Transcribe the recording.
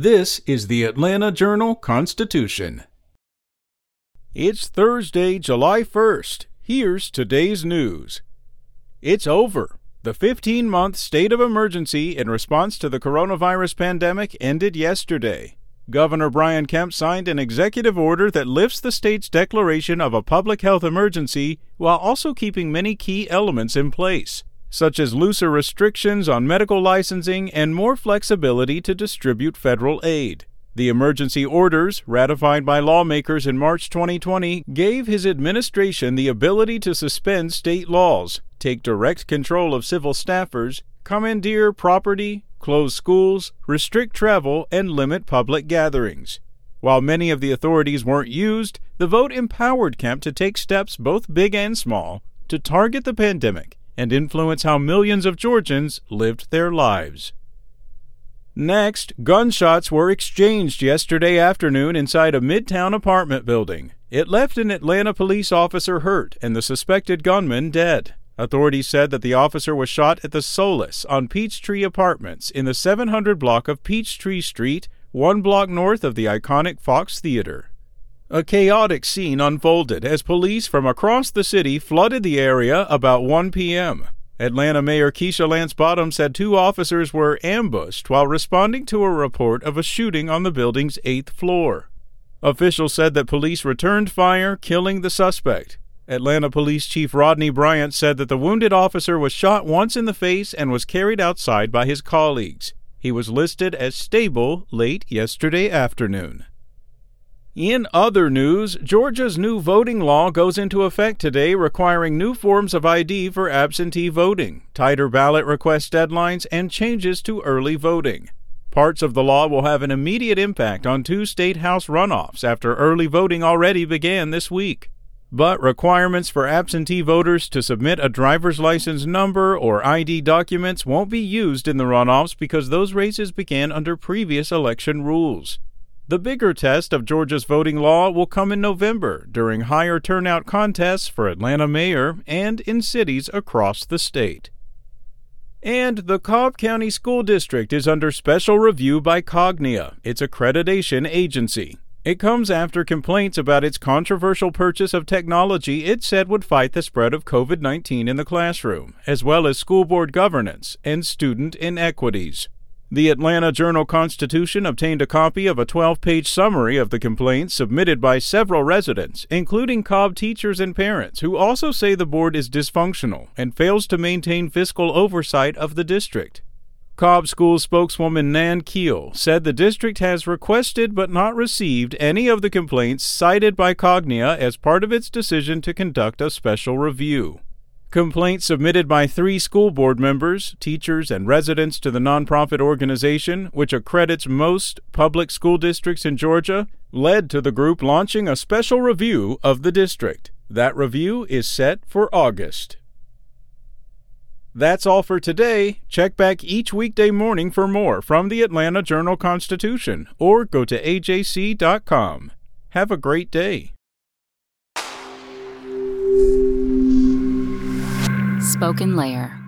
This is the Atlanta Journal Constitution. It's Thursday, July 1st. Here's today's news. It's over. The 15 month state of emergency in response to the coronavirus pandemic ended yesterday. Governor Brian Kemp signed an executive order that lifts the state's declaration of a public health emergency while also keeping many key elements in place, such as looser restrictions on medical licensing and more flexibility to distribute federal aid. The emergency orders, ratified by lawmakers in March 2020, gave his administration the ability to suspend state laws, take direct control of civil staffers, commandeer property, close schools, restrict travel, and limit public gatherings. While many of the authorities weren't used, the vote empowered Kemp to take steps, both big and small, to target the pandemic and influence how millions of Georgians lived their lives. Next, gunshots were exchanged yesterday afternoon inside a midtown apartment building. It left an Atlanta police officer hurt and the suspected gunman dead. Authorities said that the officer was shot at the Solace on Peachtree Apartments in the 700 block of Peachtree Street, one block north of the iconic Fox Theater. A chaotic scene unfolded as police from across the city flooded the area about 1 p.m. Atlanta Mayor Keisha Lance Bottoms said two officers were ambushed while responding to a report of a shooting on the building's eighth floor. Officials said that police returned fire, killing the suspect. Atlanta Police Chief Rodney Bryant said that the wounded officer was shot once in the face and was carried outside by his colleagues. He was listed as stable late yesterday afternoon. In other news, Georgia's new voting law goes into effect today, requiring new forms of ID for absentee voting, tighter ballot request deadlines, and changes to early voting. Parts of the law will have an immediate impact on two state house runoffs after early voting already began this week. But requirements for absentee voters to submit a driver's license number or ID documents won't be used in the runoffs because those races began under previous election rules. The bigger test of Georgia's voting law will come in November during higher turnout contests for Atlanta mayor and in cities across the state. And the Cobb County School District is under special review by Cognia, its accreditation agency. It comes after complaints about its controversial purchase of technology it said would fight the spread of COVID 19 in the classroom, as well as school board governance and student inequities. The Atlanta Journal Constitution obtained a copy of a 12 page summary of the complaints submitted by several residents, including Cobb teachers and parents, who also say the board is dysfunctional and fails to maintain fiscal oversight of the district. Cobb School spokeswoman Nan Kiel said the district has requested but not received any of the complaints cited by Cognia as part of its decision to conduct a special review. Complaints submitted by three school board members, teachers, and residents to the nonprofit organization, which accredits most public school districts in Georgia, led to the group launching a special review of the district. That review is set for August. That's all for today. Check back each weekday morning for more from the Atlanta Journal Constitution or go to ajc.com. Have a great day. Spoken Layer.